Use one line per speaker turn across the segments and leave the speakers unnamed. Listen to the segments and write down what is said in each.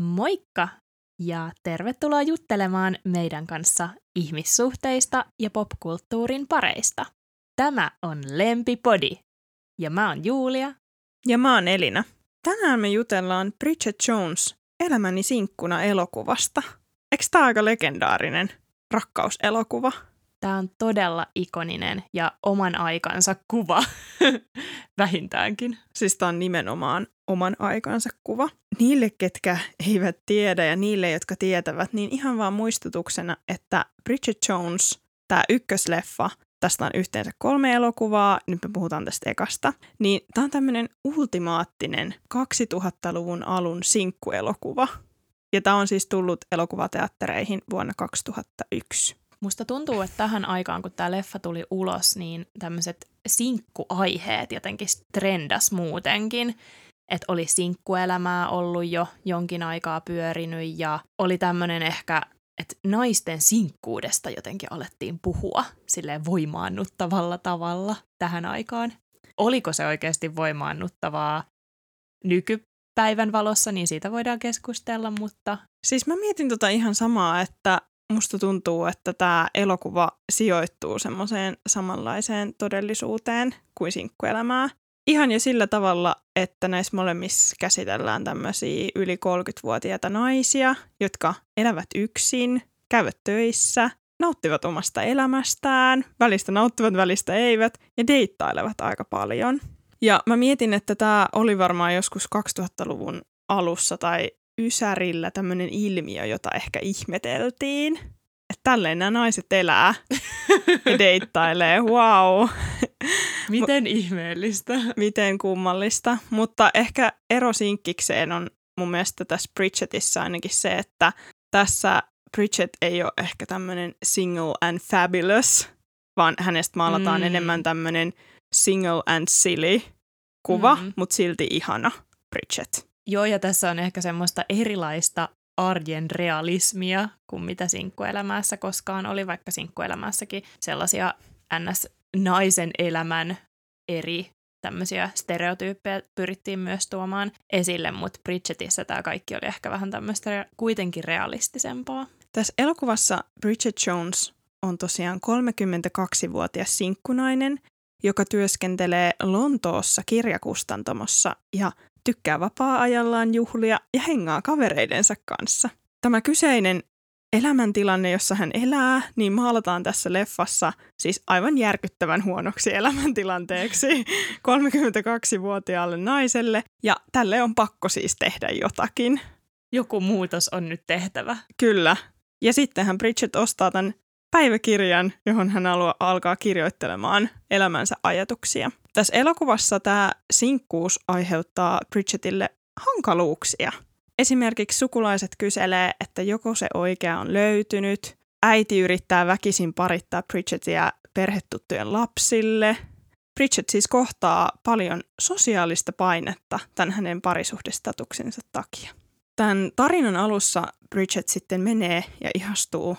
Moikka ja tervetuloa juttelemaan meidän kanssa ihmissuhteista ja popkulttuurin pareista. Tämä on Lempipodi ja mä oon Julia.
Ja mä oon Elina. Tänään me jutellaan Bridget Jones Elämäni sinkkuna elokuvasta. Eikö tää aika legendaarinen rakkauselokuva?
Tämä on todella ikoninen ja oman aikansa kuva, vähintäänkin.
Siis tämä on nimenomaan oman aikansa kuva. Niille, ketkä eivät tiedä ja niille, jotka tietävät, niin ihan vaan muistutuksena, että Bridget Jones, tämä ykkösleffa, tästä on yhteensä kolme elokuvaa, nyt me puhutaan tästä ekasta, niin tämä on tämmöinen ultimaattinen 2000-luvun alun sinkkuelokuva. Ja tämä on siis tullut elokuvateattereihin vuonna 2001.
Musta tuntuu, että tähän aikaan, kun tämä leffa tuli ulos, niin tämmöiset sinkkuaiheet jotenkin trendas muutenkin. Että oli sinkkuelämää ollut jo jonkin aikaa pyörinyt ja oli tämmöinen ehkä, että naisten sinkkuudesta jotenkin alettiin puhua sille voimaannuttavalla tavalla tähän aikaan. Oliko se oikeasti voimaannuttavaa nykypäivän valossa, niin siitä voidaan keskustella, mutta...
Siis mä mietin tota ihan samaa, että musta tuntuu, että tämä elokuva sijoittuu semmoiseen samanlaiseen todellisuuteen kuin sinkkuelämää. Ihan jo sillä tavalla, että näissä molemmissa käsitellään tämmöisiä yli 30-vuotiaita naisia, jotka elävät yksin, käyvät töissä, nauttivat omasta elämästään, välistä nauttivat, välistä eivät ja deittailevat aika paljon. Ja mä mietin, että tämä oli varmaan joskus 2000-luvun alussa tai Ysärillä tämmöinen ilmiö, jota ehkä ihmeteltiin. Että tälleen nämä naiset elää ja deittailee, wow.
Miten ihmeellistä.
Miten kummallista. Mutta ehkä ero sinkkikseen on mun mielestä tässä Bridgetissa ainakin se, että tässä Bridget ei ole ehkä tämmöinen single and fabulous, vaan hänestä maalataan mm. enemmän tämmöinen single and silly kuva, mm. mutta silti ihana Bridget.
Joo, ja tässä on ehkä semmoista erilaista arjen realismia kuin mitä sinkkuelämässä koskaan oli, vaikka sinkkuelämässäkin sellaisia ns-naisen elämän eri tämmöisiä stereotyyppejä pyrittiin myös tuomaan esille, mutta Bridgetissä tämä kaikki oli ehkä vähän tämmöistä kuitenkin realistisempaa.
Tässä elokuvassa Bridget Jones on tosiaan 32-vuotias sinkkunainen, joka työskentelee Lontoossa kirjakustantamossa ja tykkää vapaa-ajallaan juhlia ja hengaa kavereidensa kanssa. Tämä kyseinen elämäntilanne, jossa hän elää, niin maalataan tässä leffassa siis aivan järkyttävän huonoksi elämäntilanteeksi 32-vuotiaalle naiselle, ja tälle on pakko siis tehdä jotakin.
Joku muutos on nyt tehtävä.
Kyllä. Ja sittenhän Bridget ostaa tämän päiväkirjan, johon hän haluaa alkaa kirjoittelemaan elämänsä ajatuksia. Tässä elokuvassa tämä sinkkuus aiheuttaa Bridgetille hankaluuksia. Esimerkiksi sukulaiset kyselee, että joko se oikea on löytynyt, äiti yrittää väkisin parittaa Bridgetia perhetuttujen lapsille. Bridget siis kohtaa paljon sosiaalista painetta tämän hänen parisuhdestatuksensa takia. Tämän tarinan alussa Bridget sitten menee ja ihastuu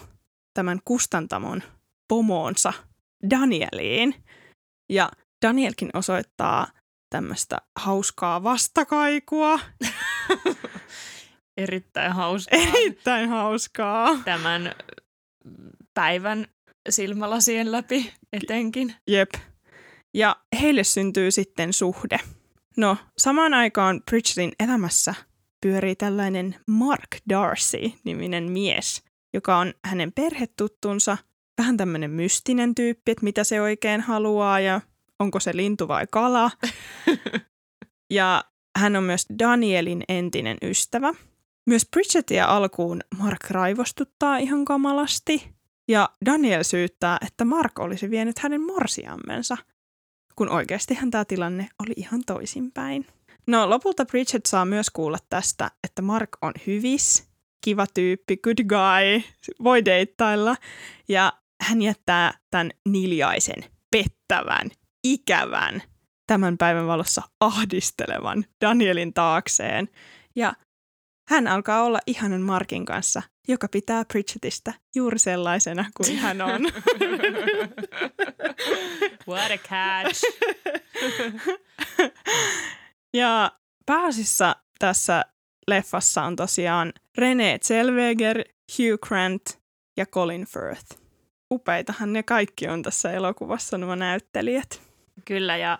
tämän kustantamon pomoonsa Danieliin. Ja Danielkin osoittaa tämmöistä hauskaa vastakaikua.
Erittäin hauskaa.
Erittäin hauskaa.
Tämän päivän silmälasien läpi etenkin.
Jep. Ja heille syntyy sitten suhde. No, samaan aikaan Bridgetin elämässä pyörii tällainen Mark Darcy-niminen mies, joka on hänen perhetuttunsa, vähän tämmöinen mystinen tyyppi, että mitä se oikein haluaa ja onko se lintu vai kala. ja hän on myös Danielin entinen ystävä. Myös Bridgetia alkuun Mark raivostuttaa ihan kamalasti. Ja Daniel syyttää, että Mark olisi vienyt hänen morsiammensa, kun oikeastihan tämä tilanne oli ihan toisinpäin. No lopulta Bridget saa myös kuulla tästä, että Mark on hyvis, kiva tyyppi, good guy, voi deittailla. Ja hän jättää tämän niljaisen, pettävän ikävän, tämän päivän valossa ahdistelevan Danielin taakseen. Ja hän alkaa olla ihanan Markin kanssa, joka pitää Bridgetistä juuri sellaisena kuin hän on.
What a catch!
ja pääasiassa tässä leffassa on tosiaan René Zellweger, Hugh Grant ja Colin Firth. Upeitahan ne kaikki on tässä elokuvassa, nuo näyttelijät.
Kyllä, ja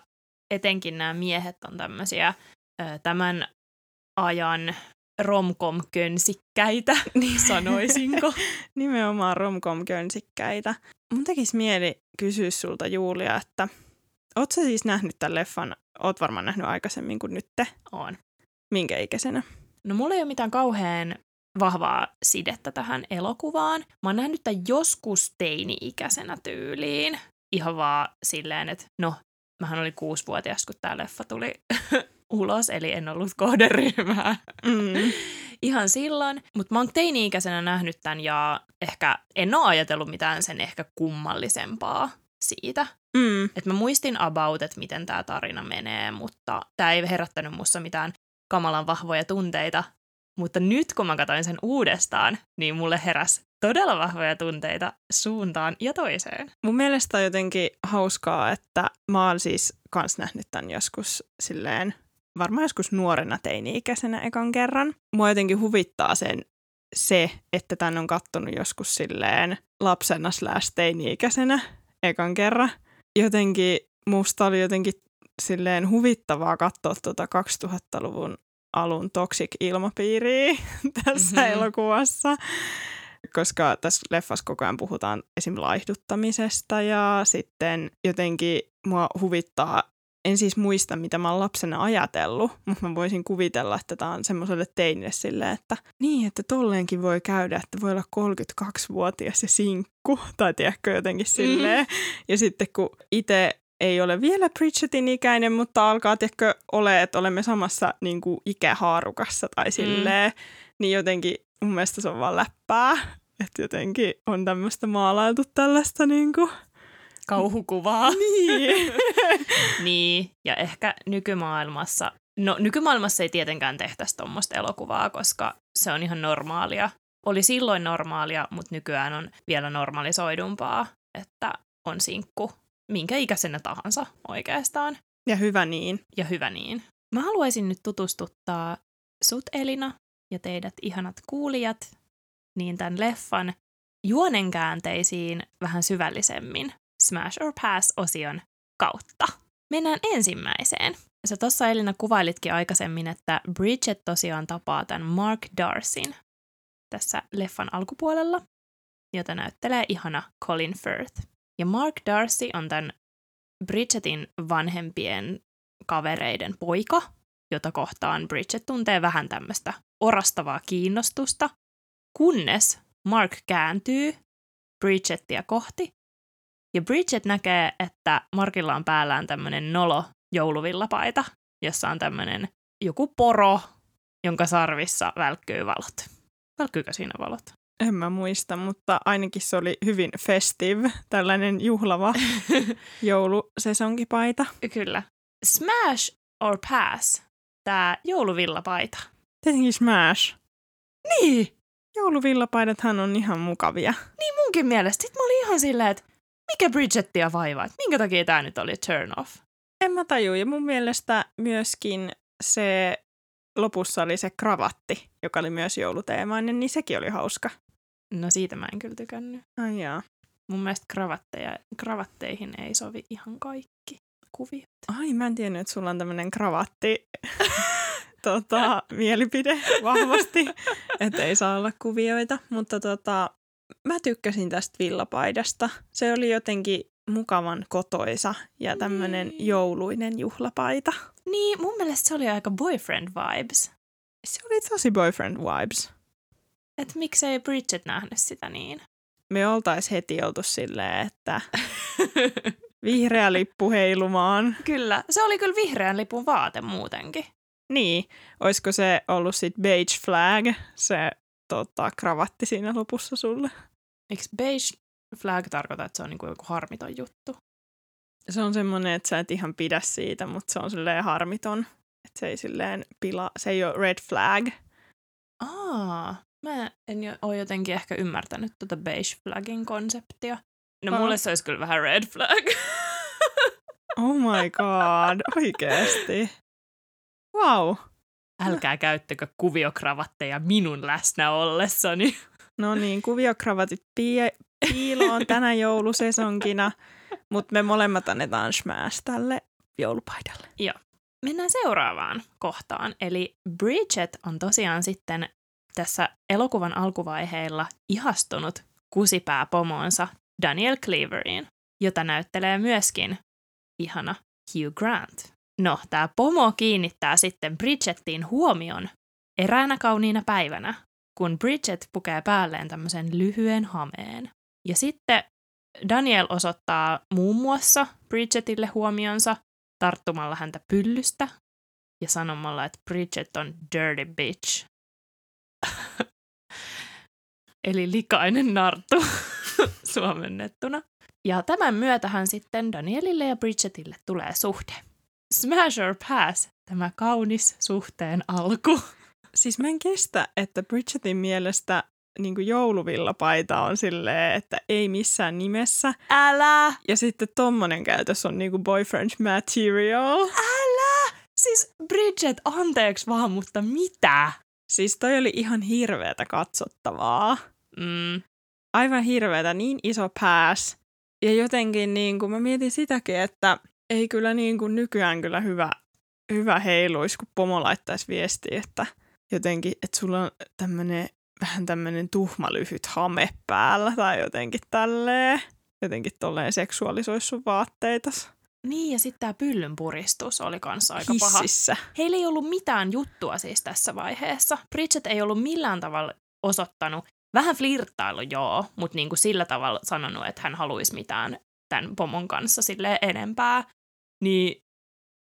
etenkin nämä miehet on tämmöisiä tämän ajan romcom-könsikkäitä, niin sanoisinko.
Nimenomaan romcom-könsikkäitä. Mun tekisi mieli kysyä sulta Julia, että oot sä siis nähnyt tämän leffan, oot varmaan nähnyt aikaisemmin kuin nytte?
On.
Minkä ikäisenä?
No mulla ei ole mitään kauhean vahvaa sidettä tähän elokuvaan. Mä oon nähnyt tämän joskus teini-ikäisenä tyyliin. Ihan vaan silleen, että no, mähän oli kuusivuotias, kun tämä leffa tuli ulos, eli en ollut kohderyhmää. Mm. Ihan silloin. Mutta mä oon teini-ikäisenä nähnyt tämän ja ehkä en ole ajatellut mitään sen ehkä kummallisempaa siitä. Mm. Et mä muistin about, että miten tämä tarina menee, mutta tämä ei herättänyt mussa mitään kamalan vahvoja tunteita. Mutta nyt kun mä katsoin sen uudestaan, niin mulle heräs todella vahvoja tunteita suuntaan ja toiseen.
Mun mielestä on jotenkin hauskaa, että mä oon siis kans nähnyt tämän joskus silleen varmaan joskus nuorena teini-ikäisenä ekan kerran. Mua jotenkin huvittaa sen, se, että tämän on kattonut joskus silleen lapsena slash teini-ikäisenä ekan kerran. Jotenkin musta oli jotenkin silleen huvittavaa katsoa tuota 2000-luvun alun toxic-ilmapiiriä tässä mm-hmm. elokuvassa koska tässä leffassa koko ajan puhutaan esim. laihduttamisesta ja sitten jotenkin mua huvittaa en siis muista, mitä mä oon lapsena ajatellut, mutta mä voisin kuvitella, että tämä on semmoiselle teinille silleen, että niin, että tolleenkin voi käydä, että voi olla 32-vuotias ja sinkku, tai tiedätkö jotenkin mm. silleen. Mm. Ja sitten kun itse ei ole vielä Bridgetin ikäinen, mutta alkaa tiedätkö ole, että olemme samassa niin kuin ikähaarukassa tai mm. silleen, mm. niin jotenkin mun mielestä se on vaan läppää. Että jotenkin on tämmöistä maalailtu tällaista niin kuin
kauhukuvaa.
Niin.
niin, ja ehkä nykymaailmassa, no nykymaailmassa ei tietenkään tehtäisi tuommoista elokuvaa, koska se on ihan normaalia. Oli silloin normaalia, mutta nykyään on vielä normalisoidumpaa, että on sinkku minkä ikäisenä tahansa oikeastaan.
Ja hyvä niin.
Ja hyvä niin. Mä haluaisin nyt tutustuttaa sut Elina ja teidät ihanat kuulijat niin tämän leffan juonenkäänteisiin vähän syvällisemmin. Smash or Pass-osion kautta. Mennään ensimmäiseen. Sä tuossa Elina kuvailitkin aikaisemmin, että Bridget tosiaan tapaa tämän Mark Darcyn tässä leffan alkupuolella, jota näyttelee ihana Colin Firth. Ja Mark Darcy on tämän Bridgetin vanhempien kavereiden poika, jota kohtaan Bridget tuntee vähän tämmöistä orastavaa kiinnostusta, kunnes Mark kääntyy Bridgettia kohti ja Bridget näkee, että Markilla on päällään tämmöinen nolo jouluvillapaita, jossa on tämmöinen joku poro, jonka sarvissa välkkyy valot. Välkkyykö siinä valot?
En mä muista, mutta ainakin se oli hyvin festive, tällainen juhlava joulusesonkipaita.
Kyllä. Smash or pass, tämä jouluvillapaita.
Tietenkin smash.
Niin!
Jouluvillapaidathan on ihan mukavia.
Niin munkin mielestä. Sitten mä olin ihan silleen, että mikä Bridgettia vaivaa? Että minkä takia tämä nyt oli turn off?
En mä tajua. Ja mun mielestä myöskin se lopussa oli se kravatti, joka oli myös jouluteemainen, niin sekin oli hauska.
No siitä mä en kyllä tykännyt.
Ai jaa.
Mun mielestä kravatteja, kravatteihin ei sovi ihan kaikki kuviot.
Ai, mä en tiennyt, että sulla on tämmöinen kravatti tota, mielipide vahvasti, että ei saa olla kuvioita. Mutta tota, mä tykkäsin tästä villapaidasta. Se oli jotenkin mukavan kotoisa ja tämmöinen niin. jouluinen juhlapaita.
Niin, mun mielestä se oli aika boyfriend vibes.
Se oli tosi boyfriend vibes.
Et miksei Bridget nähnyt sitä niin?
Me oltais heti oltu silleen, että vihreä lippu heilumaan.
Kyllä, se oli kyllä vihreän lipun vaate muutenkin.
Niin, olisiko se ollut sitten beige flag, se tota, kravatti siinä lopussa sulle?
Eikö beige flag tarkoita, että se on niinku joku harmiton juttu?
Se on semmoinen, että sä et ihan pidä siitä, mutta se on silleen harmiton. Että se ei silleen pila, se ei ole red flag.
Aa, mä en jo, ole jotenkin ehkä ymmärtänyt tuota beige flagin konseptia. No mulle se olisi kyllä vähän red flag.
oh my god, oikeesti. Wow.
älkää käyttäkö kuviokravatteja minun läsnä ollessani.
No niin, kuviokravatit pii- piiloon tänä joulusesonkina, mutta me molemmat annetaan smash tälle joulupaidalle.
Joo. Mennään seuraavaan kohtaan. Eli Bridget on tosiaan sitten tässä elokuvan alkuvaiheilla ihastunut kusipääpomoonsa Daniel Cleaveriin, jota näyttelee myöskin ihana Hugh Grant. No, tämä pomo kiinnittää sitten Bridgettiin huomion eräänä kauniina päivänä, kun Bridget pukee päälleen tämmöisen lyhyen hameen. Ja sitten Daniel osoittaa muun muassa Bridgetille huomionsa tarttumalla häntä pyllystä ja sanomalla, että Bridget on dirty bitch. Eli likainen narttu suomennettuna. Ja tämän myötähän sitten Danielille ja Bridgetille tulee suhde. Smash or pass, tämä kaunis suhteen alku.
Siis mä en kestä, että Bridgetin mielestä niin jouluvillapaita on silleen, että ei missään nimessä.
Älä!
Ja sitten tommonen käytös on niin boyfriend material.
Älä! Siis Bridget, anteeksi vaan, mutta mitä?
Siis toi oli ihan hirveätä katsottavaa.
Mm.
Aivan hirveätä, niin iso pass. Ja jotenkin niin kuin mä mietin sitäkin, että ei kyllä niin kuin nykyään kyllä hyvä, hyvä heiluisi, kun pomo laittaisi viestiä, että jotenkin, että sulla on tämmöinen vähän tämmöinen tuhma lyhyt hame päällä tai jotenkin tälleen. Jotenkin tolleen seksuaalisoisi sun vaatteita.
Niin, ja sitten tämä pyllyn puristus oli kanssa aika
Hississä.
paha. Heillä ei ollut mitään juttua siis tässä vaiheessa. Bridget ei ollut millään tavalla osoittanut, vähän flirttailu joo, mutta niin kuin sillä tavalla sanonut, että hän haluaisi mitään tämän pomon kanssa sille enempää. Niin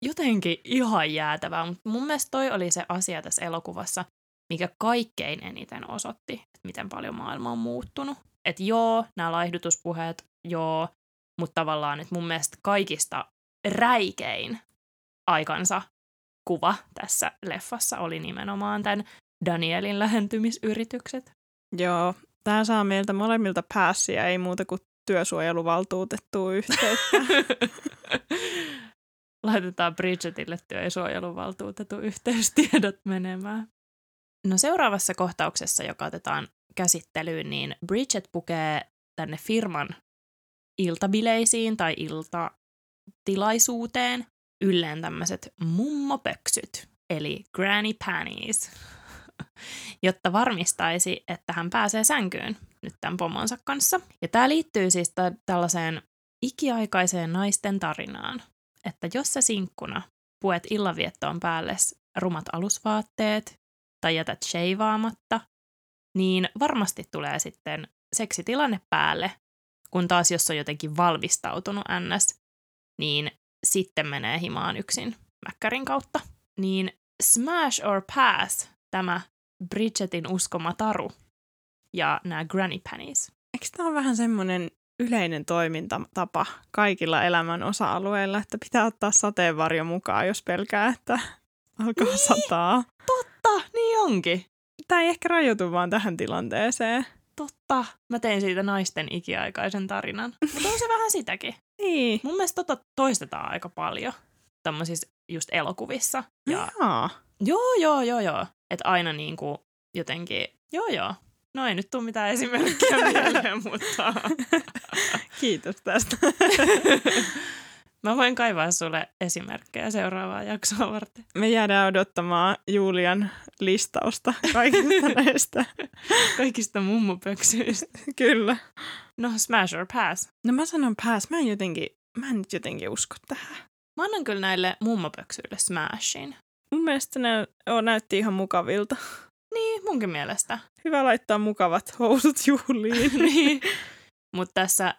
jotenkin ihan jäätävää, mutta mun mielestä toi oli se asia tässä elokuvassa, mikä kaikkein eniten osoitti, että miten paljon maailma on muuttunut. Että joo, nämä laihdutuspuheet, joo, mutta tavallaan, että mun mielestä kaikista räikein aikansa kuva tässä leffassa oli nimenomaan tämän Danielin lähentymisyritykset.
Joo, tämä saa meiltä molemmilta päässiä, ei muuta kuin työsuojeluvaltuutettu yhteyttä.
Laitetaan Bridgetille työsuojeluvaltuutettu yhteystiedot menemään. No seuraavassa kohtauksessa, joka otetaan käsittelyyn, niin Bridget pukee tänne firman iltabileisiin tai iltatilaisuuteen ylleen tämmöiset mummopöksyt, eli granny panties, jotta varmistaisi, että hän pääsee sänkyyn nyt tämän pomonsa kanssa. Ja tämä liittyy siis t- tällaiseen ikiaikaiseen naisten tarinaan, että jos sä sinkkuna puet illanviettoon päälle rumat alusvaatteet tai jätät sheivaamatta, niin varmasti tulee sitten seksitilanne päälle, kun taas jos on jotenkin valmistautunut ns, niin sitten menee himaan yksin mäkkärin kautta. Niin smash or pass tämä Bridgetin uskoma taru ja nämä granny panties.
Eikö tämä ole vähän semmoinen yleinen toimintatapa kaikilla elämän osa-alueilla, että pitää ottaa sateenvarjo mukaan, jos pelkää, että alkaa niin, sataa?
Niin onkin.
Tämä ei ehkä rajoitu vaan tähän tilanteeseen.
Totta. Mä tein siitä naisten ikiaikaisen tarinan. Mutta on se vähän sitäkin.
Niin.
Mun mielestä tota toistetaan aika paljon tämmöisissä just elokuvissa. Ja...
Jaa.
Joo, joo, joo, joo. Että aina niin kuin jotenkin, joo, joo. No ei nyt tule mitään esimerkkiä mieleen, mutta...
Kiitos tästä.
Mä voin kaivaa sulle esimerkkejä seuraavaa jaksoa varten.
Me jäädään odottamaan Julian listausta kaikista näistä.
Kaikista mummopöksyistä.
Kyllä.
No, smash or pass.
No mä sanon pass. Mä en jotenkin, mä en nyt jotenkin usko tähän.
Mä annan kyllä näille mummopöksyille smashin.
Mun mielestä ne o, näytti ihan mukavilta.
Niin, munkin mielestä.
Hyvä laittaa mukavat housut juhliin.
niin. Mutta tässä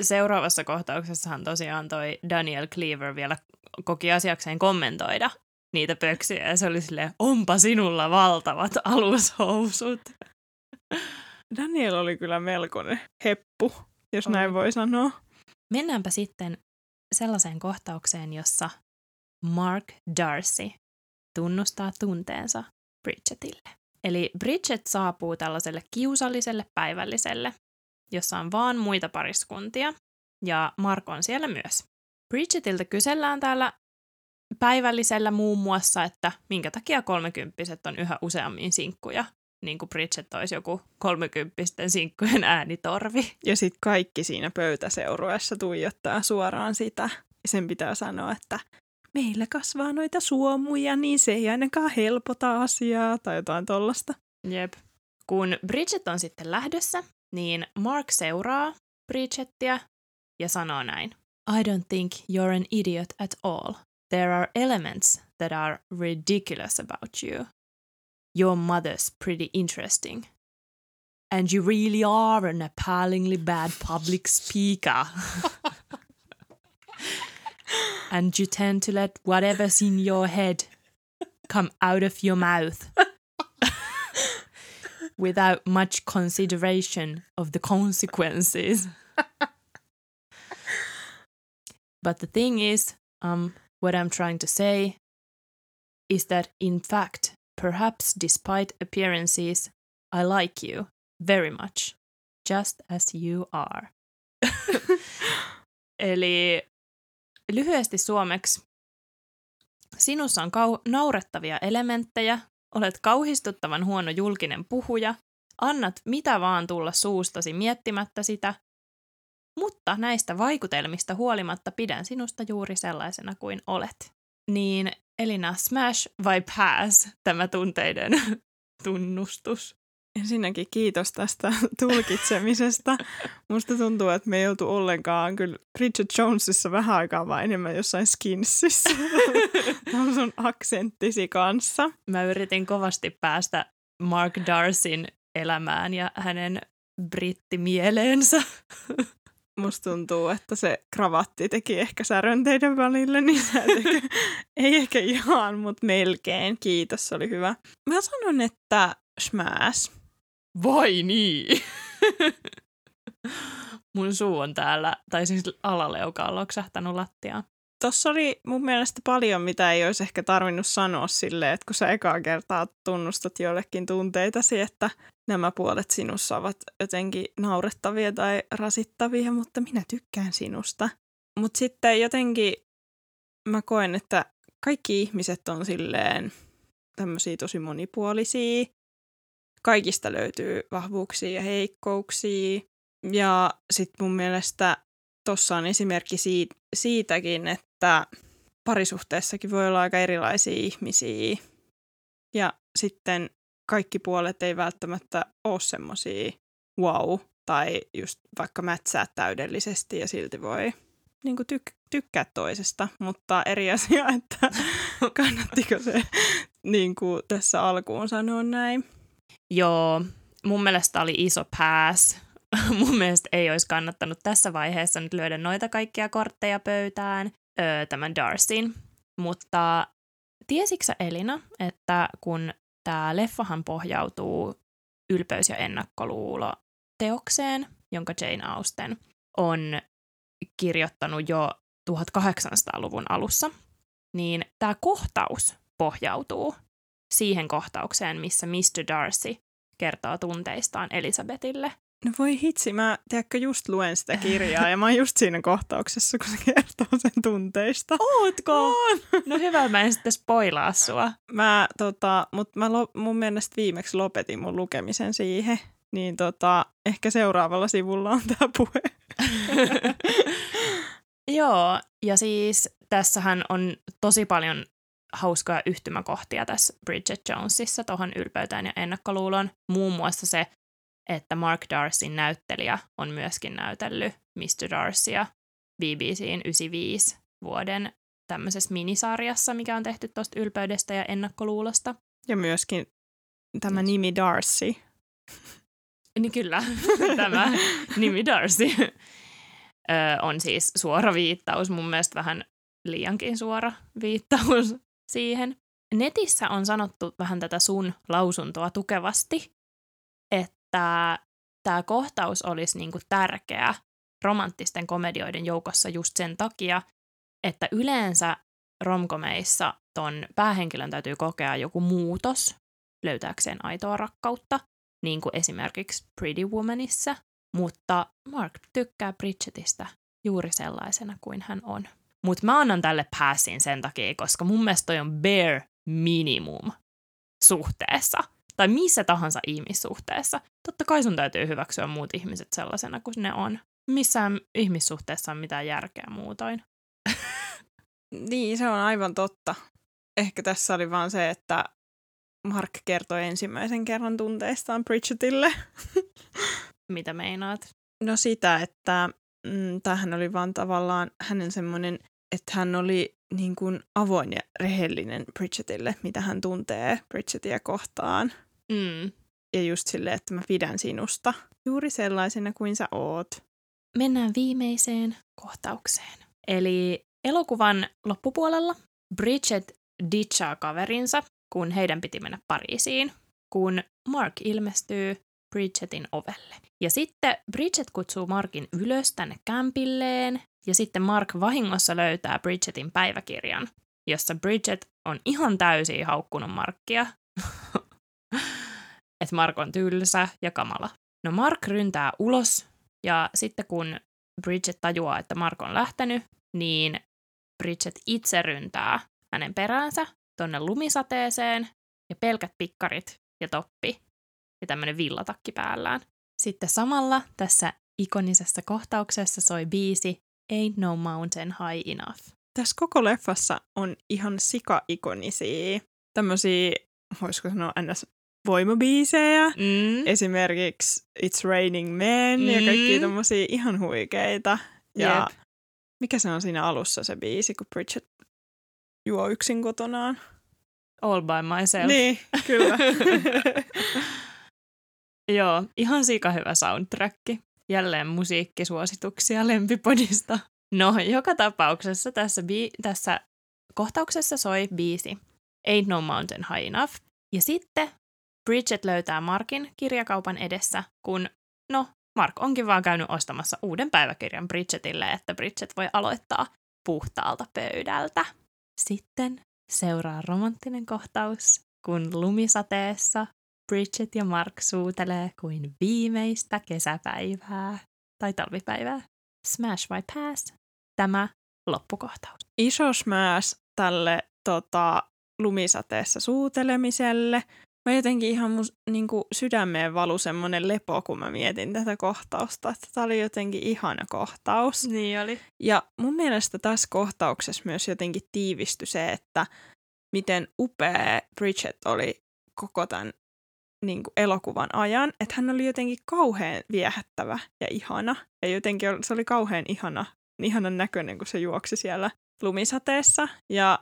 seuraavassa kohtauksessahan tosiaan toi Daniel Cleaver vielä koki asiakseen kommentoida niitä pöksyjä ja se oli silleen, onpa sinulla valtavat alushousut.
Daniel oli kyllä melkoinen heppu, jos oli. näin voi sanoa.
Mennäänpä sitten sellaiseen kohtaukseen, jossa Mark Darcy tunnustaa tunteensa Bridgetille. Eli Bridget saapuu tällaiselle kiusalliselle päivälliselle, jossa on vaan muita pariskuntia, ja Mark on siellä myös. Bridgetiltä kysellään täällä päivällisellä muun muassa, että minkä takia kolmekymppiset on yhä useammin sinkkuja, niin kuin Bridget olisi joku kolmekymppisten sinkkujen äänitorvi.
Ja sitten kaikki siinä pöytäseurueessa tuijottaa suoraan sitä. Sen pitää sanoa, että meillä kasvaa noita suomuja, niin se ei ainakaan helpota asiaa tai jotain tollasta.
Jep. Kun Bridget on sitten lähdössä, niin Mark seuraa Bridgettiä ja sanoo näin. I don't think you're an idiot at all. There are elements that are ridiculous about you. Your mother's pretty interesting. And you really are an appallingly bad public speaker. and you tend to let whatever's in your head come out of your mouth without much consideration of the consequences. but the thing is, um, what I'm trying to say is that in fact, perhaps despite appearances, I like you very much, just as you are. Eli lyhyesti suomeksi, sinussa on kau- naurettavia elementtejä, olet kauhistuttavan huono julkinen puhuja, annat mitä vaan tulla suustasi miettimättä sitä, mutta näistä vaikutelmista huolimatta pidän sinusta juuri sellaisena kuin olet. Niin Elina, smash vai pass tämä tunteiden tunnustus?
Ensinnäkin kiitos tästä tulkitsemisesta. Musta tuntuu, että me ei oltu ollenkaan kyllä Bridget Jonesissa vähän aikaa vaan enemmän jossain skinsissä. Tämä sun aksenttisi kanssa.
Mä yritin kovasti päästä Mark Darcyn elämään ja hänen brittimieleensä.
Musta tuntuu, että se kravatti teki ehkä särön teidän välille, niin se teki, ei ehkä ihan, mutta melkein. Kiitos, se oli hyvä. Mä sanon, että smash.
Vai niin? Mun suu on täällä, tai siis alaleuka on loksahtanut lattiaan.
Tossa oli mun mielestä paljon, mitä ei olisi ehkä tarvinnut sanoa silleen, että kun sä ekaa kertaa tunnustat jollekin tunteitasi, että nämä puolet sinussa ovat jotenkin naurettavia tai rasittavia, mutta minä tykkään sinusta. Mutta sitten jotenkin mä koen, että kaikki ihmiset on silleen tämmöisiä tosi monipuolisia. Kaikista löytyy vahvuuksia ja heikkouksia. Ja sitten mun mielestä tuossa on esimerkki siitä, siitäkin, että parisuhteessakin voi olla aika erilaisia ihmisiä. Ja sitten kaikki puolet ei välttämättä ole semmoisia wow, tai just vaikka mätsää täydellisesti ja silti voi niin kuin tyk- tykkää toisesta, mutta eri asia, että kannattiko se niin kuin tässä alkuun sanoa näin.
Joo, mun mielestä oli iso pass. mun mielestä ei olisi kannattanut tässä vaiheessa nyt lyödä noita kaikkia kortteja pöytään öö, tämän Darcyn. Mutta tiesitkö Elina, että kun tämä leffahan pohjautuu ylpeys- ja ennakkoluulo teokseen, jonka Jane Austen on kirjoittanut jo 1800-luvun alussa, niin tämä kohtaus pohjautuu siihen kohtaukseen, missä Mr. Darcy kertoo tunteistaan Elisabetille.
No voi hitsi, mä tiedätkö, just luen sitä kirjaa ja mä oon just siinä kohtauksessa, kun se kertoo sen tunteista.
Ootko? On. No hyvä, mä en sitten spoilaa sua.
Mä, tota, mut mä lo, mun mielestä viimeksi lopetin mun lukemisen siihen, niin tota, ehkä seuraavalla sivulla on tää puhe.
Joo, ja siis tässähän on tosi paljon hauskoja yhtymäkohtia tässä Bridget Jonesissa tuohon ylpeyteen ja ennakkoluuloon. Muun muassa se, että Mark Darcyn näyttelijä on myöskin näytellyt Mr. Darcya BBCin 95 vuoden tämmöisessä minisarjassa, mikä on tehty tuosta ylpeydestä ja ennakkoluulosta.
Ja myöskin tämä nimi Darcy.
Niin kyllä, tämä nimi Darcy on siis suora viittaus, mun mielestä vähän liiankin suora viittaus siihen. Netissä on sanottu vähän tätä sun lausuntoa tukevasti, että tämä kohtaus olisi niinku tärkeä romanttisten komedioiden joukossa just sen takia, että yleensä romkomeissa ton päähenkilön täytyy kokea joku muutos löytääkseen aitoa rakkautta, niin kuin esimerkiksi Pretty Womanissa, mutta Mark tykkää Bridgetistä juuri sellaisena kuin hän on. Mutta mä annan tälle passin sen takia, koska mun mielestä toi on bare minimum suhteessa. Tai missä tahansa ihmissuhteessa. Totta kai sun täytyy hyväksyä muut ihmiset sellaisena kuin ne on. Missään ihmissuhteessa on mitään järkeä muutoin.
Niin, se on aivan totta. Ehkä tässä oli vaan se, että Mark kertoi ensimmäisen kerran tunteistaan Bridgetille.
Mitä meinaat?
No sitä, että mm, tämähän oli vaan tavallaan hänen semmoinen, että hän oli niin kuin avoin ja rehellinen Bridgetille, mitä hän tuntee Bridgetia kohtaan.
Mm.
Ja just silleen, että mä pidän sinusta juuri sellaisena kuin sä oot.
Mennään viimeiseen kohtaukseen. Eli elokuvan loppupuolella Bridget ditchaa kaverinsa, kun heidän piti mennä Pariisiin, kun Mark ilmestyy Bridgetin ovelle. Ja sitten Bridget kutsuu Markin ylös tänne kämpilleen, ja sitten Mark vahingossa löytää Bridgetin päiväkirjan, jossa Bridget on ihan täysin haukkunut Markkia. että Mark on tylsä ja kamala. No Mark ryntää ulos, ja sitten kun Bridget tajuaa, että Mark on lähtenyt, niin Bridget itse ryntää hänen peräänsä tonne lumisateeseen ja pelkät pikkarit ja toppi ja tämmöinen villatakki päällään. Sitten samalla tässä ikonisessa kohtauksessa soi biisi Ain't No Mountain High Enough.
Tässä koko leffassa on ihan sika-ikonisia tämmöisiä, voisiko sanoa ns. voimabiisejä.
Mm.
Esimerkiksi It's Raining Men mm. ja kaikki tommosia ihan huikeita. Ja
Jep.
mikä se on siinä alussa se biisi, kun Bridget juo yksin kotonaan?
All by myself.
Niin, kyllä.
Joo, ihan sika hyvä soundtrack. Jälleen musiikkisuosituksia lempipodista. No, joka tapauksessa tässä, bi- tässä kohtauksessa soi biisi Ain't No Mountain High Enough. Ja sitten Bridget löytää Markin kirjakaupan edessä, kun, no, Mark onkin vaan käynyt ostamassa uuden päiväkirjan Bridgetille, että Bridget voi aloittaa puhtaalta pöydältä. Sitten seuraa romanttinen kohtaus, kun lumisateessa Bridget ja Mark suutelee kuin viimeistä kesäpäivää tai talvipäivää. Smash vai pass? Tämä loppukohtaus.
Iso smash tälle tota, lumisateessa suutelemiselle. Mä jotenkin ihan mun niin kuin sydämeen valu semmonen lepo, kun mä mietin tätä kohtausta. Että tää oli jotenkin ihana kohtaus.
Niin oli.
Ja mun mielestä tässä kohtauksessa myös jotenkin tiivistyi se, että miten upea Bridget oli koko tämän niin kuin elokuvan ajan. Että hän oli jotenkin kauhean viehättävä ja ihana. Ja jotenkin se oli kauhean ihana, ihanan näköinen, kun se juoksi siellä lumisateessa. Ja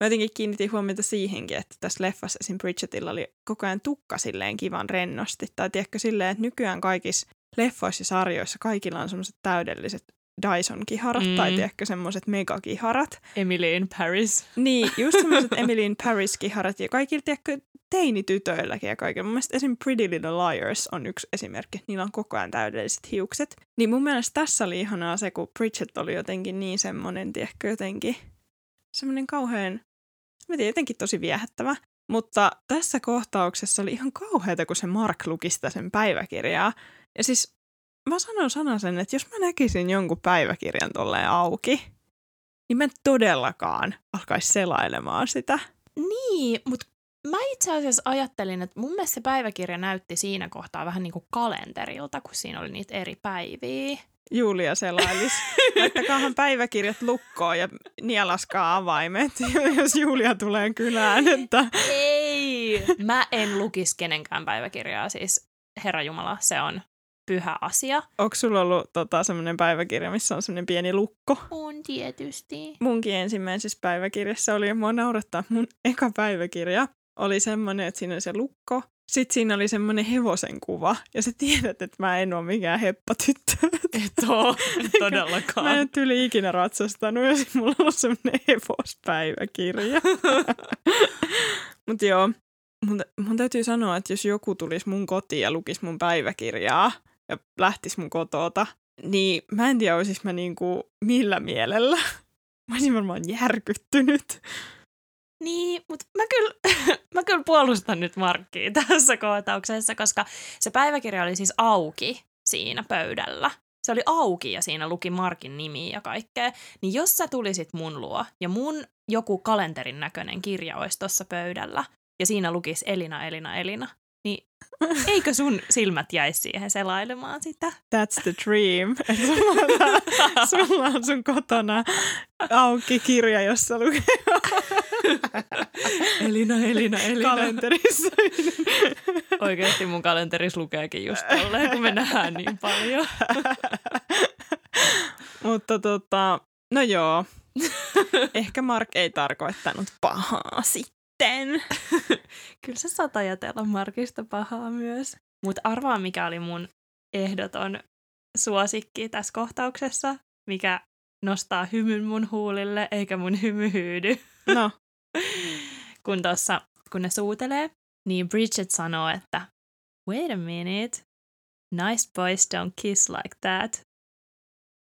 mä jotenkin kiinnitin huomiota siihenkin, että tässä leffassa esim. Bridgetilla oli koko ajan tukka silleen kivan rennosti. Tai tiedätkö silleen, että nykyään kaikissa leffoissa ja sarjoissa kaikilla on semmoiset täydelliset Dyson-kiharat mm. tai tiedätkö semmoiset megakiharat.
Emily in Paris.
Niin, just semmoiset Emily in Paris-kiharat ja kaikilla tiedätkö teinitytöilläkin ja kaikilla. Mun mielestä esim. Pretty Little Liars on yksi esimerkki. Niillä on koko ajan täydelliset hiukset. Niin mun mielestä tässä oli ihanaa se, kun Bridget oli jotenkin niin semmoinen, tiedätkö, jotenkin semmoinen kauhean, mä tiedän, jotenkin tosi viehättävä. Mutta tässä kohtauksessa oli ihan kauheata, kun se Mark luki sitä sen päiväkirjaa. Ja siis mä sanon sanasen, että jos mä näkisin jonkun päiväkirjan tolleen auki, niin mä en todellakaan alkaisi selailemaan sitä.
Niin, mutta mä itse asiassa ajattelin, että mun mielestä se päiväkirja näytti siinä kohtaa vähän niin kuin kalenterilta, kun siinä oli niitä eri päiviä.
Julia selailis. Laittakaahan päiväkirjat lukkoon ja nielaskaa avaimet, jos Julia tulee kylään. Että...
Ei! Mä en lukisi kenenkään päiväkirjaa, siis Herra Jumala, se on pyhä asia.
Onko sulla ollut tota, semmoinen päiväkirja, missä on semmoinen pieni lukko?
On tietysti.
Munkin ensimmäisessä päiväkirjassa oli, mua naurattaa, mun eka päiväkirja oli semmoinen, että siinä oli se lukko. Sitten siinä oli semmoinen hevosen kuva. Ja sä tiedät, että mä en ole mikään heppatyttö.
Et oo,
Mä
todellakaan.
en tyyli ikinä ratsastanut ja sit mulla on semmoinen hevospäiväkirja. Mutta joo, mun, mun täytyy sanoa, että jos joku tulisi mun kotiin ja lukisi mun päiväkirjaa ja lähtisi mun kotota, niin mä en tiedä, olisis mä niinku millä mielellä. Mä olisin varmaan järkyttynyt.
Niin, mutta mä kyllä, mä kyllä puolustan nyt Markkia tässä kohtauksessa, koska se päiväkirja oli siis auki siinä pöydällä. se oli auki ja siinä luki Markin nimi ja kaikkea, niin jos sä tulisit mun luo ja mun joku kalenterin näköinen kirja olisi tuossa pöydällä ja siinä lukisi Elina, Elina, Elina, niin eikö sun silmät jäisi siihen selailemaan sitä?
That's the dream. Sulla, on, sulla on sun kotona auki kirja, jossa lukee
Elina, Elina, Elina.
kalenterissa.
Oikeasti mun kalenterissa lukeekin just tolleen, kun me nähdään niin paljon.
Mutta tota, no joo. Ehkä Mark ei tarkoittanut pahaa sitten.
Kyllä sä saat ajatella Markista pahaa myös. Mutta arvaa, mikä oli mun ehdoton suosikki tässä kohtauksessa, mikä nostaa hymyn mun huulille, eikä mun hymy hyydy.
No,
kun, tossa, kun ne suutelee, niin Bridget sanoo, että wait a minute, nice boys don't kiss like that.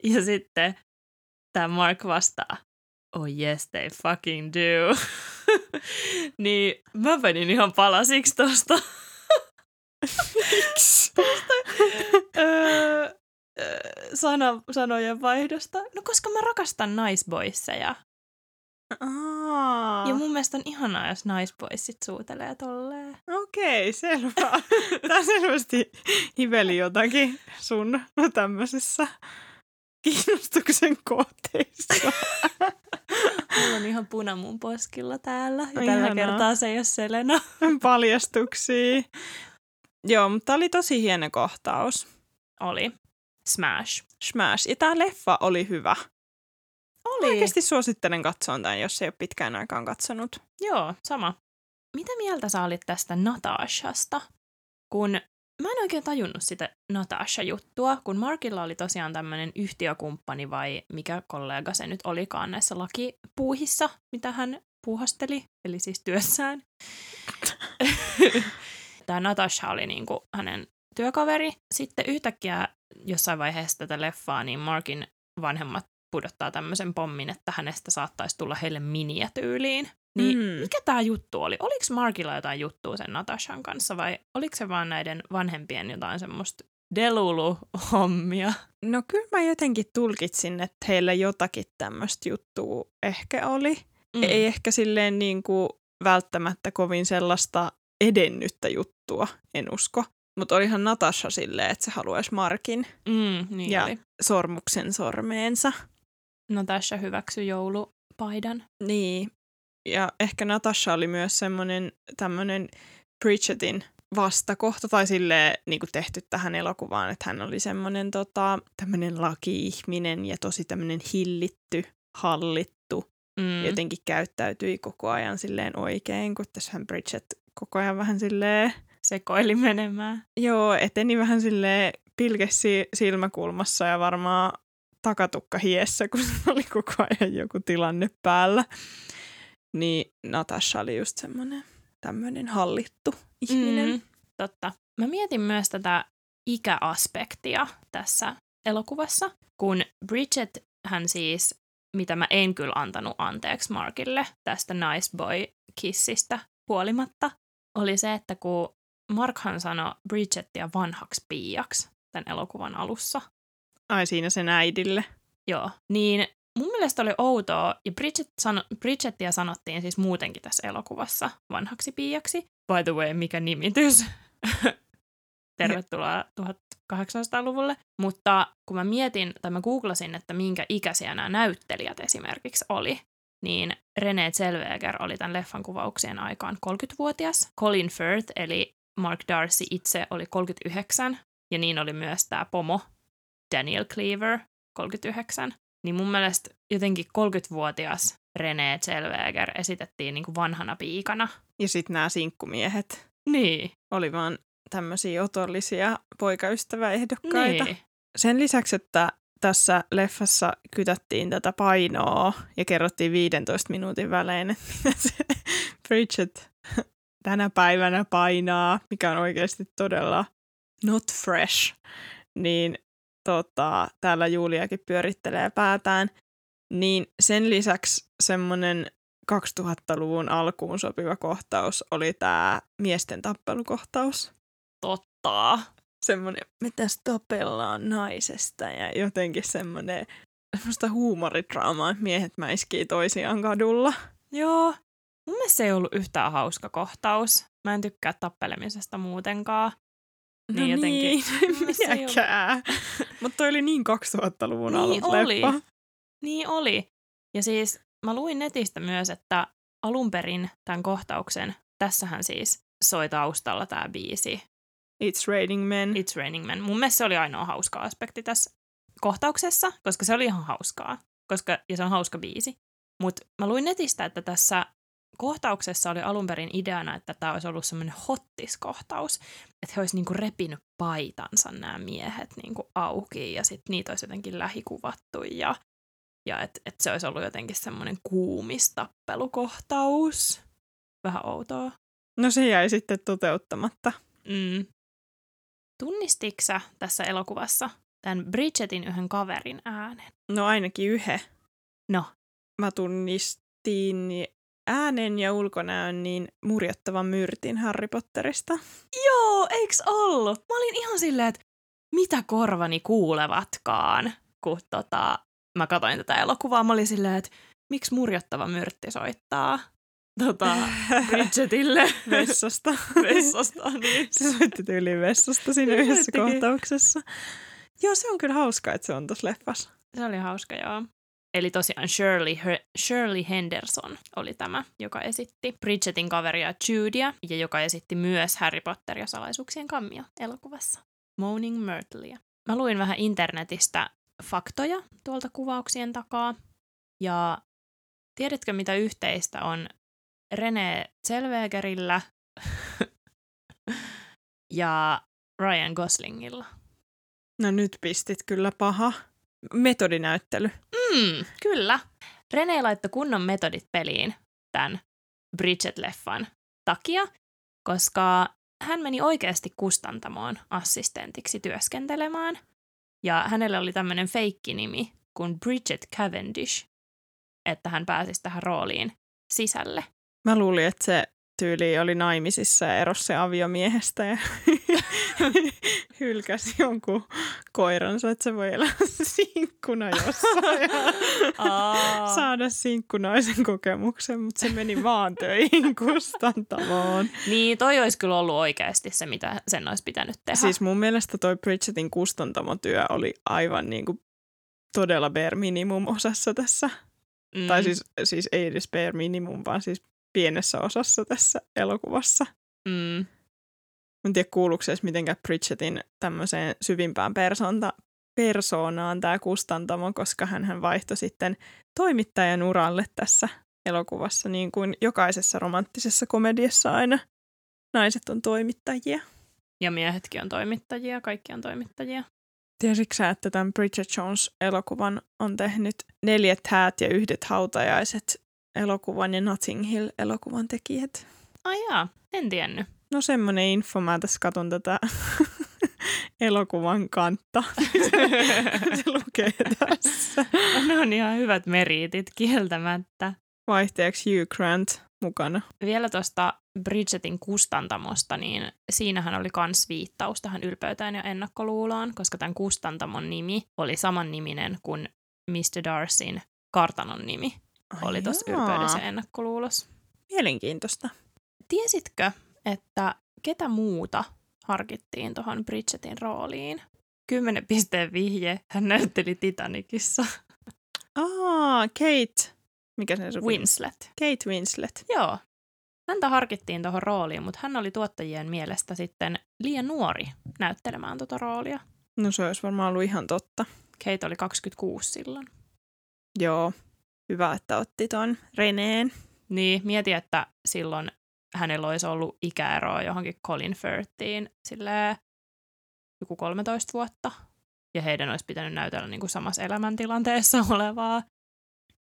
Ja sitten tämä Mark vastaa, oh yes they fucking do. niin mä menin ihan palasiksi tosta.
miksi?
öö, öö, sana, sanojen vaihdosta. No koska mä rakastan nice boysseja.
Aa,
Ja mun mielestä on ihanaa, jos nice boysit suutelee tolleen.
okei, selvä. Tää selvästi hiveli jotakin sun no, tämmöisessä kiinnostuksen kohteissa.
Mulla on ihan puna mun poskilla täällä. Ja tällä
ihanaa.
kertaa se ei ole Selena.
Paljastuksia. Joo, mutta oli tosi hieno kohtaus.
Oli. Smash.
Smash. Ja tää leffa oli hyvä.
Oli.
Oikeasti suosittelen katsoa tämän, jos ei ole pitkään aikaan katsonut.
Joo, sama. Mitä mieltä sä olit tästä Natashasta? Kun mä en oikein tajunnut sitä Natasha-juttua, kun Markilla oli tosiaan tämmöinen yhtiökumppani vai mikä kollega se nyt olikaan näissä lakipuuhissa, mitä hän puuhasteli, eli siis työssään. Tämä Natasha oli niinku hänen työkaveri. Sitten yhtäkkiä jossain vaiheessa tätä leffaa, niin Markin vanhemmat pudottaa tämmöisen pommin, että hänestä saattaisi tulla heille miniä tyyliin. Niin
Mm.
mikä tämä juttu oli? Oliko Markilla jotain juttua sen Natashan kanssa vai oliko se vaan näiden vanhempien jotain semmoista delulu-hommia?
No kyllä mä jotenkin tulkitsin, että heillä jotakin tämmöistä juttua ehkä oli. Mm. Ei ehkä silleen niin kuin välttämättä kovin sellaista edennyttä juttua, en usko. Mutta olihan Natasha silleen, että se haluaisi Markin
Mm, niin
Ja-
oli.
sormuksen sormeensa.
Natasha hyväksyi joulupaidan.
Niin. Ja ehkä Natasha oli myös semmoinen tämmöinen Bridgetin vastakohta tai sille niin kuin tehty tähän elokuvaan, että hän oli semmoinen tota, tämmöinen laki-ihminen ja tosi tämmöinen hillitty, hallittu.
Mm.
Jotenkin käyttäytyi koko ajan silleen oikein, kun tässähän Bridget koko ajan vähän silleen,
Sekoili menemään.
joo, eteni vähän silleen pilkesi silmäkulmassa ja varmaan takatukka hiessä, kun oli koko ajan joku tilanne päällä. Niin Natasha oli just semmoinen tämmöinen hallittu ihminen.
Mm, totta. Mä mietin myös tätä ikäaspektia tässä elokuvassa, kun Bridget hän siis, mitä mä en kyllä antanut anteeksi Markille tästä nice boy kissistä huolimatta, oli se, että kun Markhan sanoi Bridgettia vanhaksi piiaksi tämän elokuvan alussa,
Ai siinä sen äidille.
Joo, niin mun mielestä oli outoa, ja Bridget sano, Bridgettia sanottiin siis muutenkin tässä elokuvassa vanhaksi piiaksi. By the way, mikä nimitys? Tervetuloa 1800-luvulle. Mutta kun mä mietin, tai mä googlasin, että minkä ikäisiä nämä näyttelijät esimerkiksi oli, niin René Zellweger oli tämän leffan kuvauksien aikaan 30-vuotias. Colin Firth, eli Mark Darcy itse, oli 39, ja niin oli myös tämä pomo Daniel Cleaver, 39. Niin mun mielestä jotenkin 30-vuotias René Zellweger esitettiin niin kuin vanhana piikana.
Ja sitten nämä sinkkumiehet
Niin.
oli vaan tämmöisiä otollisia poikaystäväehdokkaita.
Niin.
Sen lisäksi, että tässä leffassa kytättiin tätä painoa ja kerrottiin 15 minuutin välein, että mitä se Bridget tänä päivänä painaa, mikä on oikeasti todella not fresh, niin tota, täällä Juliakin pyörittelee päätään. Niin sen lisäksi semmoinen 2000-luvun alkuun sopiva kohtaus oli tämä miesten tappelukohtaus.
Totta.
semmoinen, me tässä tapellaan naisesta ja jotenkin semmoinen semmoista huumoridraamaa, että miehet mäiskii toisiaan kadulla.
Joo. Mun mielestä se ei ollut yhtään hauska kohtaus. Mä en tykkää tappelemisesta muutenkaan.
No niin,
jotenkin-
niin. Mutta toi oli niin 2000-luvun
Niin
alun
oli.
leffa.
Niin oli. Ja siis mä luin netistä myös, että alun perin tämän kohtauksen, tässähän siis soi taustalla tämä biisi
It's Raining Men.
It's Raining Men. Mun mielestä se oli ainoa hauska aspekti tässä kohtauksessa, koska se oli ihan hauskaa. Koska, ja se on hauska biisi. Mutta mä luin netistä, että tässä kohtauksessa oli alun perin ideana, että tämä olisi ollut semmoinen hottiskohtaus. Että he olisi niinku repinyt paitansa nämä miehet niinku auki ja sitten niitä olisi jotenkin lähikuvattu ja, ja että et se olisi ollut jotenkin semmoinen kuumistappelukohtaus. Vähän outoa.
No se jäi sitten toteuttamatta.
Mm. Tunnistiksä sä tässä elokuvassa tämän Bridgetin yhden kaverin äänen?
No ainakin yhden.
No,
Mä tunnistin äänen ja ulkonäön niin murjottavan myrtin Harry Potterista.
joo, eiks ollut? Mä olin ihan silleen, että mitä korvani kuulevatkaan, kun tota, mä katsoin tätä elokuvaa. Mä olin silleen, että miksi murjottava myrtti soittaa tota, Bridgetille
Vessasta.
vessasta. Niin.
se soitti tyyliin vessasta siinä yhdessä kohtauksessa. Joo, se on kyllä hauskaa, että se on tuossa leffassa.
Se oli hauska, joo. Eli tosiaan Shirley, Shirley Henderson oli tämä, joka esitti Bridgetin kaveria Judya ja joka esitti myös Harry Potter ja salaisuuksien kammio elokuvassa. Moaning Myrtleä. Mä luin vähän internetistä faktoja tuolta kuvauksien takaa. Ja tiedätkö, mitä yhteistä on René Zellwegerillä ja Ryan Goslingilla?
No nyt pistit kyllä paha. Metodinäyttely.
Mm, kyllä. Rene laittoi kunnon metodit peliin tämän Bridget-leffan takia, koska hän meni oikeasti kustantamoon assistentiksi työskentelemään. Ja hänellä oli tämmöinen feikkinimi kuin Bridget Cavendish, että hän pääsisi tähän rooliin sisälle.
Mä luulin, että se tyyli oli naimisissa ja erosi se aviomiehestä ja hylkäsi jonkun koiransa, että se voi elää sinkkuna jossain ja
Aa.
saada sinkkunaisen kokemuksen, mutta se meni vaan töihin kustantamoon.
Niin, toi olisi kyllä ollut oikeasti se, mitä sen olisi pitänyt tehdä.
Siis mun mielestä toi Bridgetin kustantamotyö oli aivan niin kuin todella bare minimum osassa tässä.
mm.
Tai siis, siis ei edes bare minimum, vaan siis pienessä osassa tässä elokuvassa.
Mm.
En tiedä, kuuluuko se edes mitenkään Bridgetin tämmöiseen syvimpään persoonta, persoonaan tämä kustantamo, koska hän vaihtoi sitten toimittajan uralle tässä elokuvassa, niin kuin jokaisessa romanttisessa komediassa aina naiset on toimittajia.
Ja miehetkin on toimittajia, kaikki on toimittajia.
Tiesitkö sä, että tämän Bridget Jones-elokuvan on tehnyt neljät häät ja yhdet hautajaiset elokuvan ja Notting Hill-elokuvan tekijät?
Ai jaa, en tiennyt.
No semmonen info, mä tässä katon tätä elokuvan kantta. Se lukee tässä.
ne on ihan hyvät meriitit kieltämättä.
Vaihteeksi Hugh Grant mukana.
Vielä tuosta Bridgetin kustantamosta, niin siinähän oli kans viittaus tähän ylpeyteen ja ennakkoluuloon, koska tämän kustantamon nimi oli saman niminen kuin Mr. Darcyn kartanon nimi oli tuossa
Ai
ylpeydessä ja ennakkoluulossa.
Mielenkiintoista.
Tiesitkö, että ketä muuta harkittiin tuohon Bridgetin rooliin? Kymmenen pisteen vihje, hän näytteli Titanicissa.
Aa, Kate. Mikä se on?
Winslet.
Kate Winslet.
Joo. Häntä harkittiin tuohon rooliin, mutta hän oli tuottajien mielestä sitten liian nuori näyttelemään tuota roolia.
No se olisi varmaan ollut ihan totta.
Kate oli 26 silloin.
Joo. Hyvä, että otti ton Reneen.
Niin, mieti, että silloin hänellä olisi ollut ikäeroa johonkin Colin Firthiin silleen joku 13 vuotta. Ja heidän olisi pitänyt näytellä niin kuin samassa elämäntilanteessa olevaa.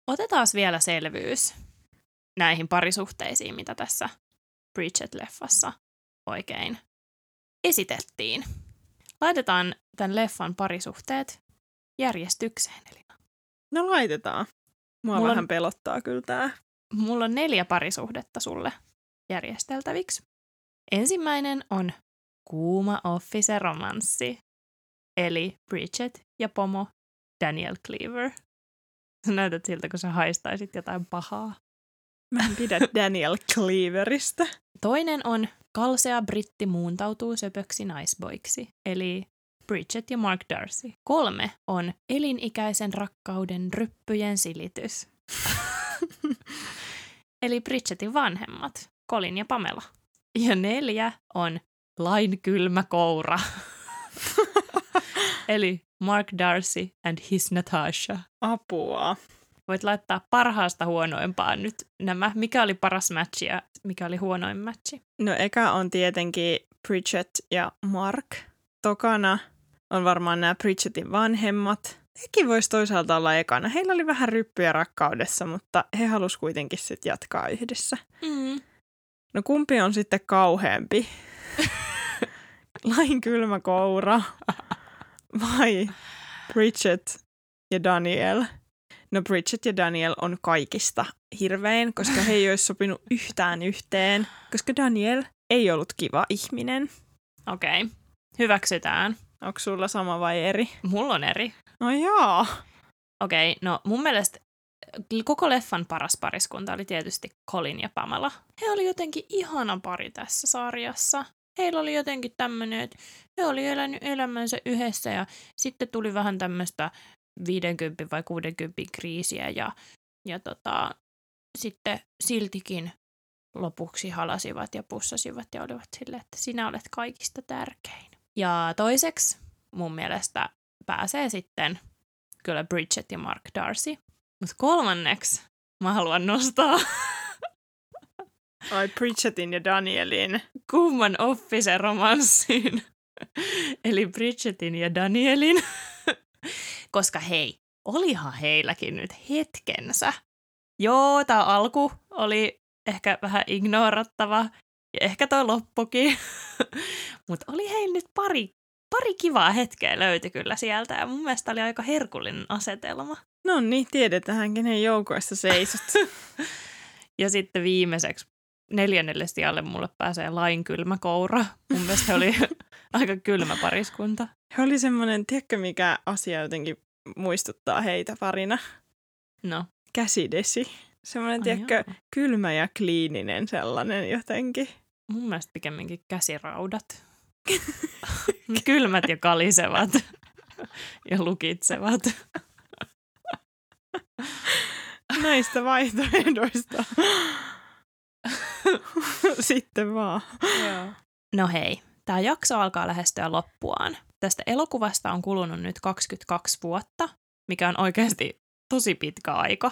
Otetaan vielä selvyys näihin parisuhteisiin, mitä tässä Bridget-leffassa oikein esitettiin. Laitetaan tämän leffan parisuhteet järjestykseen. Eli
No laitetaan. Mua
Mulla on-
vähän pelottaa kyllä tää.
mulla on neljä parisuhdetta sulle järjesteltäviksi. Ensimmäinen on kuuma office-romanssi. Eli Bridget ja pomo Daniel Cleaver. Sä näytät siltä, kun sä haistaisit jotain pahaa.
Mä en pidä Daniel Cleaverista.
Toinen on kalsea britti muuntautuu söpöksi naisboiksi, eli Bridget ja Mark Darcy. Kolme on elinikäisen rakkauden ryppyjen silitys. eli Bridgetin vanhemmat, Colin ja Pamela. Ja neljä on lain kylmä koura. eli Mark Darcy and his Natasha.
Apua.
Voit laittaa parhaasta huonoimpaan nyt nämä. Mikä oli paras matchi ja mikä oli huonoin matchi?
No eka on tietenkin Bridget ja Mark. Tokana on varmaan nämä Bridgetin vanhemmat. Hekin voisi toisaalta olla ekana. Heillä oli vähän ryppyjä rakkaudessa, mutta he halusivat kuitenkin sitten jatkaa yhdessä.
Mm.
No kumpi on sitten kauheampi? Lain kylmä koura vai Bridget ja Daniel? No Bridget ja Daniel on kaikista hirvein, koska he ei olisi sopinut yhtään yhteen, koska Daniel ei ollut kiva ihminen.
Okei, okay. hyväksytään.
Onko sulla sama vai eri?
Mulla on eri.
No joo.
Okei, okay, no mun mielestä koko leffan paras pariskunta oli tietysti Colin ja Pamela. He oli jotenkin ihana pari tässä sarjassa. Heillä oli jotenkin tämmöinen, että he oli elänyt elämänsä yhdessä ja sitten tuli vähän tämmöistä 50 vai 60 kriisiä ja, ja tota, sitten siltikin lopuksi halasivat ja pussasivat ja olivat silleen, että sinä olet kaikista tärkein. Ja toiseksi mun mielestä pääsee sitten kyllä Bridget ja Mark Darcy. Mutta kolmanneksi mä haluan nostaa
Ai Bridgetin ja Danielin.
kumman officer romanssin. Eli Bridgetin ja Danielin. Koska hei, olihan heilläkin nyt hetkensä. Joo, tämä alku oli ehkä vähän ignorattava ja ehkä toi loppukin. Mutta oli heillä nyt pari, pari kivaa hetkeä löytyi kyllä sieltä ja mun mielestä oli aika herkullinen asetelma.
No niin, tiedetään, kenen joukoissa seisot.
Ja sitten viimeiseksi neljännelle sijalle mulle pääsee lain kylmä koura. Mun mielestä he oli aika kylmä pariskunta.
He oli semmoinen, tiedätkö mikä asia jotenkin muistuttaa heitä parina?
No,
Käsidesi. Semmoinen,
Ai
tiedätkö,
joo.
kylmä ja kliininen sellainen jotenkin.
mun mielestä pikemminkin käsiraudat. Kylmät ja kalisevat ja lukitsevat.
Näistä vaihtoehdoista. Sitten vaan.
No hei, tämä jakso alkaa lähestyä loppuaan. Tästä elokuvasta on kulunut nyt 22 vuotta, mikä on oikeasti tosi pitkä aika.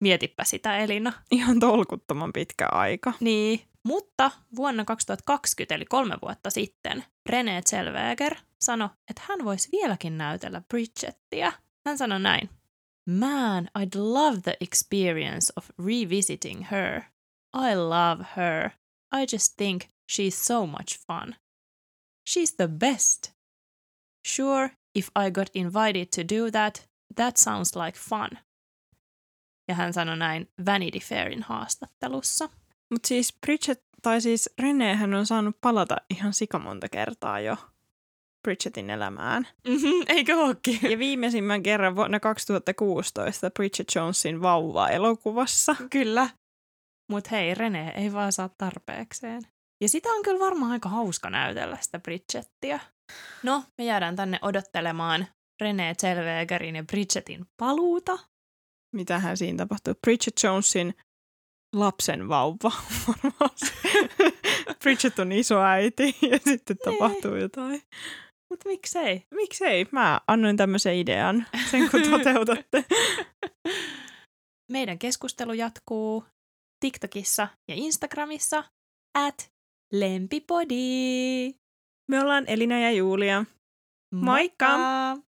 Mietipä sitä, Elina.
Ihan tolkuttoman pitkä aika.
Niin, mutta vuonna 2020, eli kolme vuotta sitten, René Zellweger sanoi, että hän voisi vieläkin näytellä Bridgettiä. Hän sanoi näin. Man, I'd love the experience of revisiting her. I love her. I just think she's so much fun. She's the best. Sure, if I got invited to do that, that sounds like fun. Ja hän sanoi näin Vanity Fairin haastattelussa.
Mutta siis Bridget, tai siis René, hän on saanut palata ihan sikamonta kertaa jo Bridgetin elämään.
Mm-hmm, eikö ookin?
Ja viimeisimmän kerran vuonna 2016 Bridget Jonesin vauva-elokuvassa.
Kyllä. Mut hei, Rene ei vaan saa tarpeekseen. Ja sitä on kyllä varmaan aika hauska näytellä sitä Bridgettiä. No, me jäädään tänne odottelemaan René Zellwegerin ja Bridgetin paluuta.
Mitähän siinä tapahtuu? Bridget Jonesin lapsen vauva. varmaan. Bridget on iso äiti ja sitten tapahtuu jotain.
Mut miksei?
Miksei? Mä annoin tämmöisen idean, sen kun toteutatte.
Meidän keskustelu jatkuu TikTokissa ja Instagramissa at lempipodi.
Me ollaan Elina ja Julia. Moikka!
Moikka!